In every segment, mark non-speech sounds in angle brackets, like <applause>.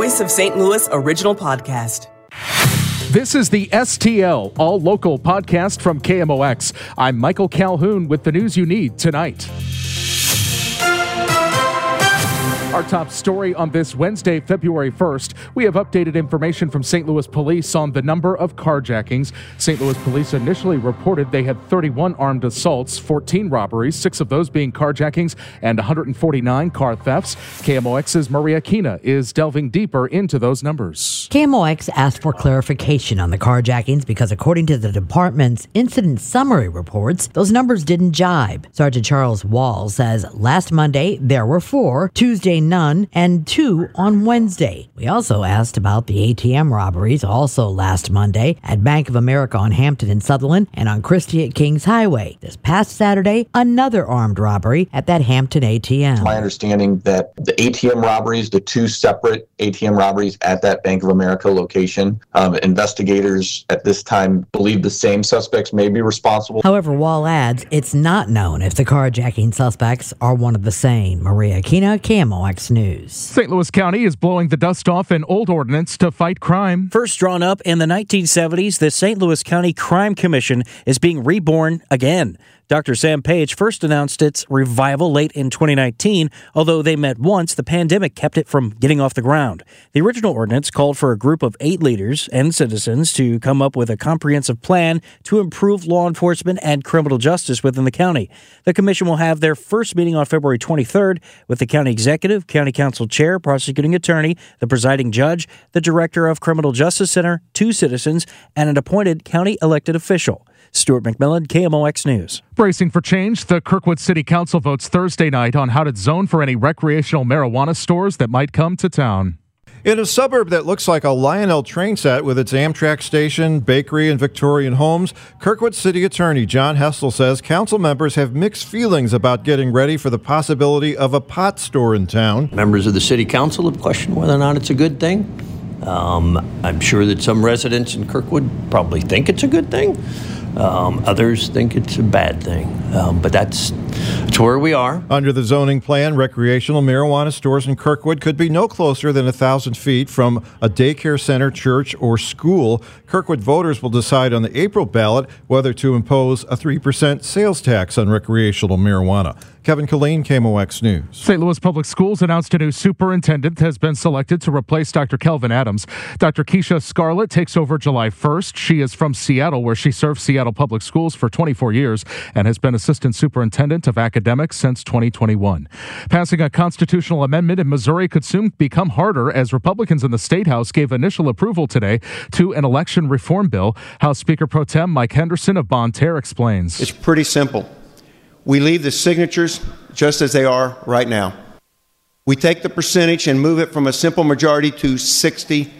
Voice of St. Louis original podcast. This is the STL All Local podcast from KMOX. I'm Michael Calhoun with the news you need tonight. Our top story on this Wednesday, February 1st, we have updated information from St. Louis police on the number of carjackings. St. Louis police initially reported they had 31 armed assaults, 14 robberies, six of those being carjackings, and 149 car thefts. KMOX's Maria Kina is delving deeper into those numbers. KMOX asked for clarification on the carjackings because, according to the department's incident summary reports, those numbers didn't jibe. Sergeant Charles Wall says last Monday there were four, Tuesday none, and two on Wednesday. We also asked about the ATM robberies also last Monday at Bank of America on Hampton and Sutherland and on Christie at Kingshighway. This past Saturday, another armed robbery at that Hampton ATM. My understanding that the ATM robberies, the two separate ATM robberies at that Bank of America location, um, investigators at this time believe the same suspects may be responsible. However, Wall adds it's not known if the carjacking suspects are one of the same. Maria Kina, KMOX News. St. Louis County is blowing the dust off an old ordinance to fight crime. First drawn up in the 1970s, the St. Louis County Crime Commission is being reborn again. Dr. Sam Page first announced its revival late in 2019, although they met once, the pandemic kept it from getting off the ground. The original ordinance called for a group of eight leaders and citizens to come up with a comprehensive plan to improve law enforcement and criminal justice within the county. The commission will have their first meeting on February 23rd with the county executive, county council chair, prosecuting attorney, the presiding judge, the director of Criminal Justice Center, two citizens, and an appointed county elected official. Stuart McMillan, KMOX News. Bracing for change, the Kirkwood City Council votes Thursday night on how to zone for any recreational marijuana stores that might come to town. In a suburb that looks like a Lionel train set with its Amtrak station, bakery, and Victorian homes, Kirkwood City Attorney John Hessel says council members have mixed feelings about getting ready for the possibility of a pot store in town. Members of the City Council have questioned whether or not it's a good thing. Um, I'm sure that some residents in Kirkwood probably think it's a good thing. Um, others think it's a bad thing, um, but that's, that's where we are. Under the zoning plan, recreational marijuana stores in Kirkwood could be no closer than a thousand feet from a daycare center, church, or school. Kirkwood voters will decide on the April ballot whether to impose a 3% sales tax on recreational marijuana. Kevin Killeen, KMOX News. St. Louis Public Schools announced a new superintendent has been selected to replace Dr. Kelvin Adams. Dr. Keisha Scarlett takes over July 1st. She is from Seattle, where she served Seattle Public Schools for 24 years and has been assistant superintendent of academics since 2021. Passing a constitutional amendment in Missouri could soon become harder as Republicans in the State House gave initial approval today to an election reform bill. House Speaker Pro Tem Mike Henderson of Bonne Terre explains. It's pretty simple. We leave the signatures just as they are right now. We take the percentage and move it from a simple majority to 60 percent.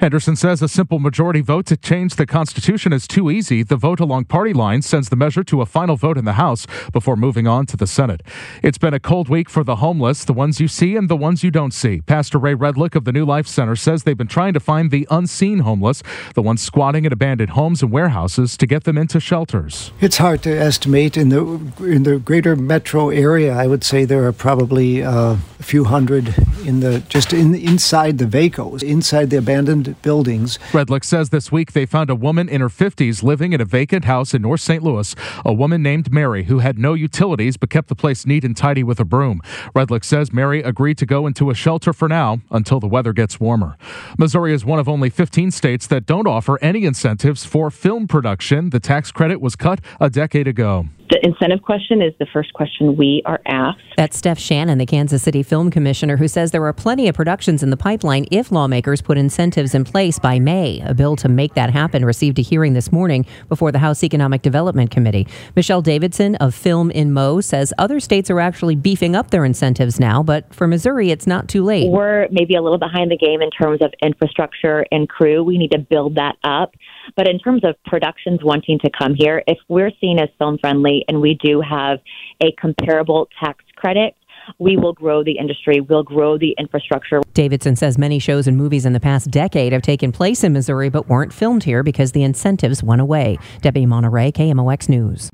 Henderson says a simple majority vote to change the Constitution is too easy. The vote along party lines sends the measure to a final vote in the House before moving on to the Senate. It's been a cold week for the homeless, the ones you see and the ones you don't see. Pastor Ray Redlick of the New Life Center says they've been trying to find the unseen homeless, the ones squatting in abandoned homes and warehouses, to get them into shelters. It's hard to estimate in the in the greater metro area. I would say there are probably uh, a few hundred in the just in inside the VACOs, inside the abandoned buildings. Redlick says this week they found a woman in her 50s living in a vacant house in North St. Louis, a woman named Mary who had no utilities but kept the place neat and tidy with a broom. Redlick says Mary agreed to go into a shelter for now until the weather gets warmer. Missouri is one of only 15 states that don't offer any incentives for film production. The tax credit was cut a decade ago. The incentive question is the first question we are asked. That's Steph Shannon, the Kansas City Film Commissioner, who says there are plenty of productions in the pipeline if lawmakers put incentives in place by May. A bill to make that happen received a hearing this morning before the House Economic Development Committee. Michelle Davidson of Film in Mo says other states are actually beefing up their incentives now, but for Missouri, it's not too late. We're maybe a little behind the game in terms of infrastructure and crew. We need to build that up. But in terms of productions wanting to come here, if we're seen as film friendly and we do have a comparable tax credit, we will grow the industry, we'll grow the infrastructure. Davidson says many shows and movies in the past decade have taken place in Missouri but weren't filmed here because the incentives went away. Debbie Monterrey, KMOX News.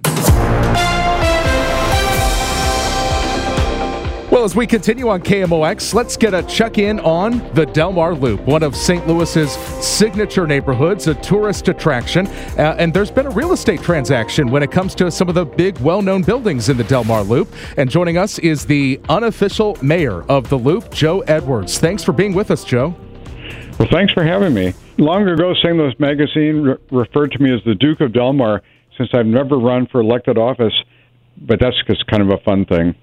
As we continue on KMOX, let's get a check in on the Delmar Loop, one of St. Louis's signature neighborhoods, a tourist attraction. Uh, and there's been a real estate transaction when it comes to some of the big, well known buildings in the Delmar Loop. And joining us is the unofficial mayor of the Loop, Joe Edwards. Thanks for being with us, Joe. Well, thanks for having me. Long ago, St. Louis Magazine re- referred to me as the Duke of Delmar since I've never run for elected office, but that's just kind of a fun thing.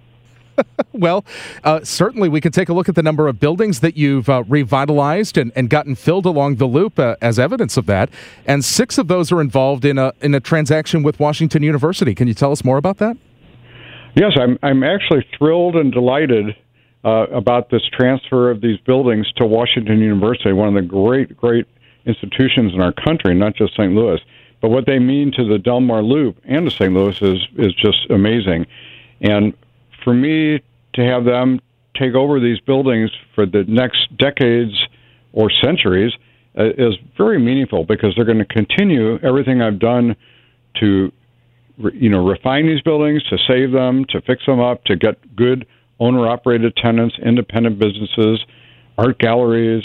<laughs> well, uh, certainly we can take a look at the number of buildings that you've uh, revitalized and, and gotten filled along the loop uh, as evidence of that. And six of those are involved in a, in a transaction with Washington University. Can you tell us more about that? Yes, I'm, I'm actually thrilled and delighted uh, about this transfer of these buildings to Washington University, one of the great, great institutions in our country, not just St. Louis. But what they mean to the Delmar Loop and to St. Louis is, is just amazing. And for me to have them take over these buildings for the next decades or centuries uh, is very meaningful because they're going to continue everything I've done to re- you know refine these buildings to save them to fix them up to get good owner operated tenants independent businesses art galleries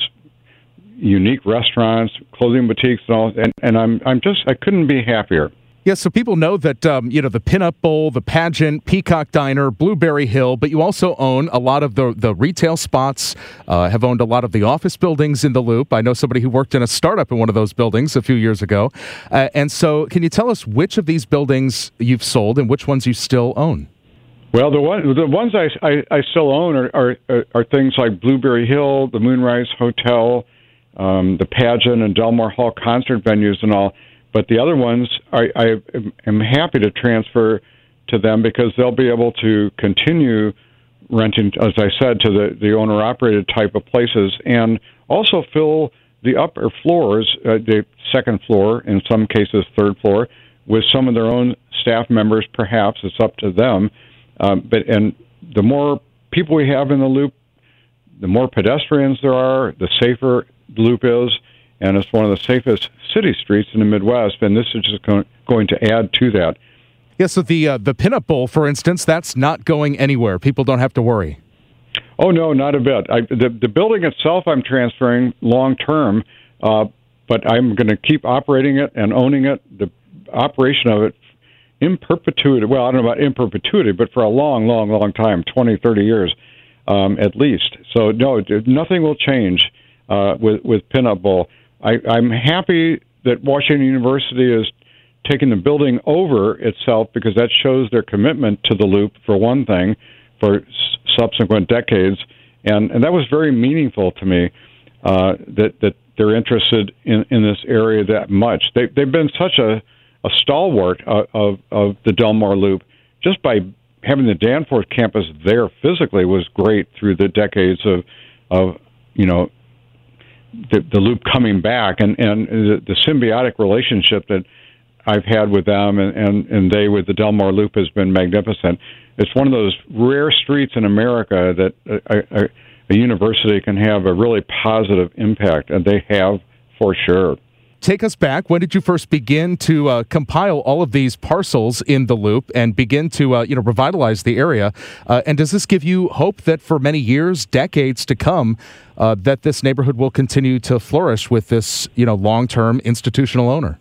unique restaurants clothing boutiques and all and, and I'm I'm just I couldn't be happier yeah, so people know that um, you know the Pinup Bowl, the Pageant, Peacock Diner, Blueberry Hill, but you also own a lot of the the retail spots. Uh, have owned a lot of the office buildings in the Loop. I know somebody who worked in a startup in one of those buildings a few years ago. Uh, and so, can you tell us which of these buildings you've sold and which ones you still own? Well, the one the ones I, I, I still own are, are, are things like Blueberry Hill, the Moonrise Hotel, um, the Pageant, and Delmar Hall concert venues, and all. But the other ones, I, I am happy to transfer to them because they'll be able to continue renting, as I said, to the, the owner operated type of places and also fill the upper floors, uh, the second floor, in some cases, third floor, with some of their own staff members, perhaps. It's up to them. Um, but and the more people we have in the loop, the more pedestrians there are, the safer the loop is and it's one of the safest city streets in the Midwest. And this is just going to add to that. Yeah. So the uh, the Pinup Bowl, for instance, that's not going anywhere. People don't have to worry. Oh no, not a bit. I, the the building itself, I'm transferring long term, uh, but I'm going to keep operating it and owning it. The operation of it in perpetuity. Well, I don't know about in perpetuity, but for a long, long, long time 20, 30 years um, at least. So, no, nothing will change uh, with, with Pinup Bowl. I, I'm happy that Washington University is taking the building over itself because that shows their commitment to the loop, for one thing, for s- subsequent decades. And, and that was very meaningful to me uh, that, that they're interested in, in this area that much. They, they've been such a, a stalwart of, of, of the Delmar Loop. Just by having the Danforth campus there physically was great through the decades of, of you know, the, the loop coming back and, and the, the symbiotic relationship that I've had with them and, and, and they with the Delmar Loop has been magnificent. It's one of those rare streets in America that a, a, a university can have a really positive impact, and they have for sure take us back. When did you first begin to uh, compile all of these parcels in the loop and begin to uh, you know revitalize the area? Uh, and does this give you hope that for many years, decades to come, uh, that this neighborhood will continue to flourish with this you know long term institutional owner?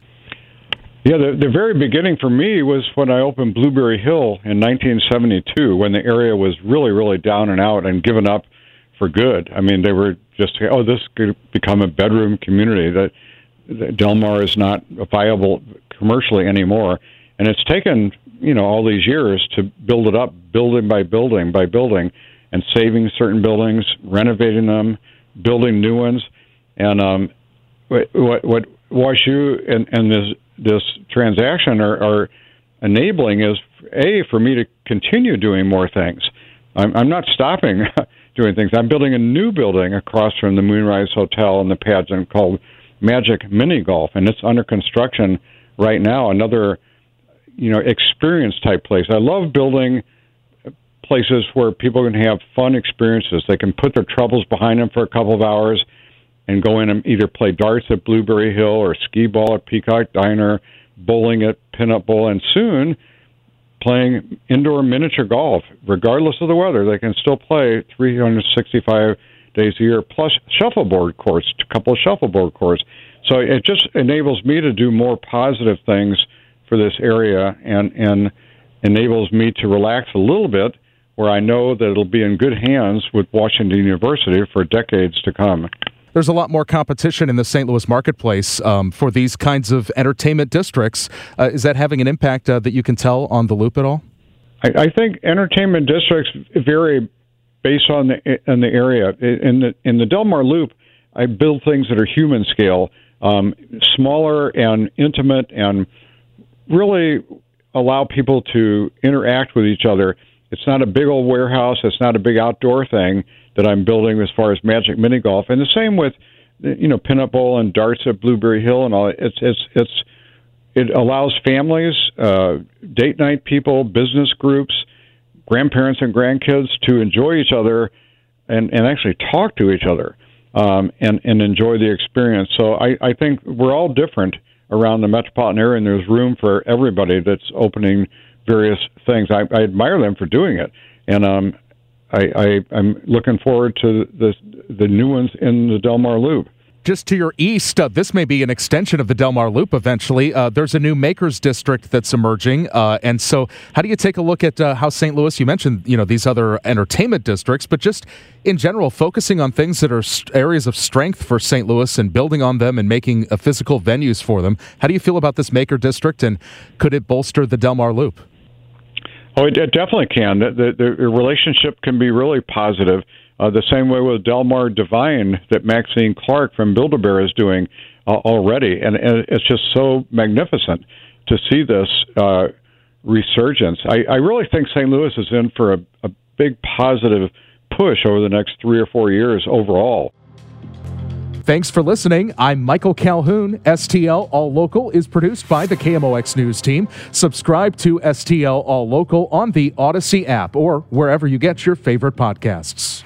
Yeah, the, the very beginning for me was when I opened Blueberry Hill in 1972, when the area was really, really down and out and given up for good. I mean, they were just, oh, this could become a bedroom community. That Delmar is not viable commercially anymore, and it's taken you know all these years to build it up, building by building by building, and saving certain buildings, renovating them, building new ones, and um, what what, what WashU and, and this this transaction are, are enabling is a for me to continue doing more things. I'm, I'm not stopping <laughs> doing things. I'm building a new building across from the Moonrise Hotel and the pageant called Magic Mini Golf, and it's under construction right now. Another, you know, experience type place. I love building places where people can have fun experiences. They can put their troubles behind them for a couple of hours and go in and either play darts at Blueberry Hill or skee ball at Peacock Diner, bowling at Pinup Bowl, and soon playing indoor miniature golf, regardless of the weather. They can still play 365 days a year, plus shuffleboard courts, a couple of shuffleboard courts. So it just enables me to do more positive things for this area and, and enables me to relax a little bit where I know that it'll be in good hands with Washington University for decades to come. There's a lot more competition in the St. Louis marketplace um, for these kinds of entertainment districts. Uh, is that having an impact uh, that you can tell on the loop at all? I, I think entertainment districts vary based on the the area. In the in the Delmar Loop, I build things that are human scale, um, smaller and intimate, and really allow people to interact with each other. It's not a big old warehouse. It's not a big outdoor thing that I'm building as far as Magic Mini Golf. And the same with, you know, Pinup Bowl and darts at Blueberry Hill and all. It's it's it's it allows families, uh, date night people, business groups, grandparents and grandkids to enjoy each other and and actually talk to each other um, and and enjoy the experience. So I I think we're all different around the metropolitan area, and there's room for everybody that's opening various things. I, I admire them for doing it, and um, I, I, I'm looking forward to the the new ones in the Delmar Loop just to your east, uh, this may be an extension of the Delmar Loop eventually. Uh, there's a new Makers District that's emerging. Uh, and so, how do you take a look at uh, how St. Louis, you mentioned, you know, these other entertainment districts, but just in general, focusing on things that are st- areas of strength for St. Louis and building on them and making uh, physical venues for them. How do you feel about this Maker District and could it bolster the Delmar Loop? Oh, it, it definitely can. The, the, the, relationship can be really positive. Uh, the same way with Delmar Divine that Maxine Clark from Build-A-Bear is doing uh, already, and, and, it's just so magnificent to see this uh, resurgence. I, I, really think St. Louis is in for a, a big positive push over the next three or four years overall. Thanks for listening. I'm Michael Calhoun. STL All Local is produced by the KMOX News team. Subscribe to STL All Local on the Odyssey app or wherever you get your favorite podcasts.